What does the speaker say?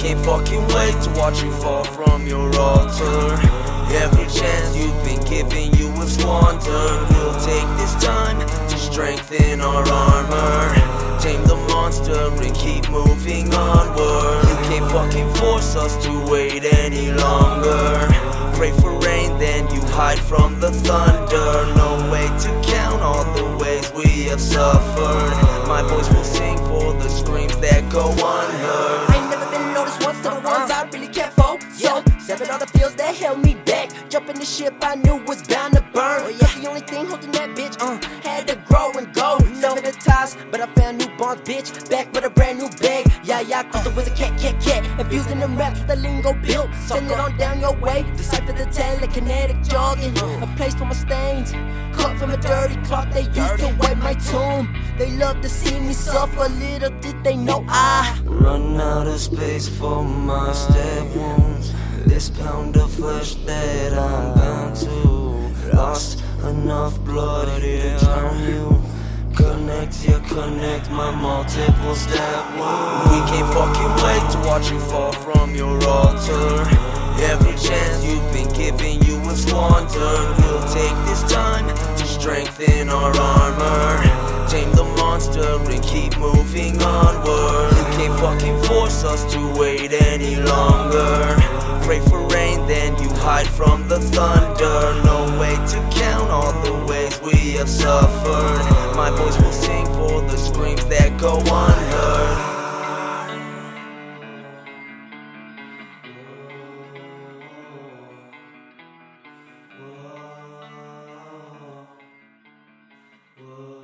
can't fucking wait to watch you fall from your altar. Every chance you've been given, you have squandered. We'll take this time to strengthen our armor. Tame the monster and keep moving onward. You can't fucking force us to wait any longer. Pray for rain, then you hide from the thunder. No way to count all the ways we have suffered. The ones I really care for. So, seven other fields that held me back. Jumping the ship I knew was bound to burn. But the only thing holding that bitch, uh, had to grow and go. Seven the ties, but I found bitch. Back with a brand new bag. Yeah, yeah, crystal was a cat, cat, cat. Infusing them raps with the lingo built. Send it on down your way. Decipher the telekinetic jogging. A place for my stains. Cut from a dirty cloth they used to wipe my tomb. They love to see me suffer. Little did they know I. Run out of space for my step wounds. This pound of flesh that I'm bound to. Lost enough blood to drown you. Connect, yeah, connect my multiple step. We can't fucking wait to watch you fall from your altar. Every chance you've been given, you have squandered. We'll take this time to strengthen our armor. Tame the monster and keep moving onward. You can't fucking force us to wait any longer. Pray for rain, then you hide from the thunder. No way to count all the ways we have suffered my voice will sing for the screams that go unheard. Whoa.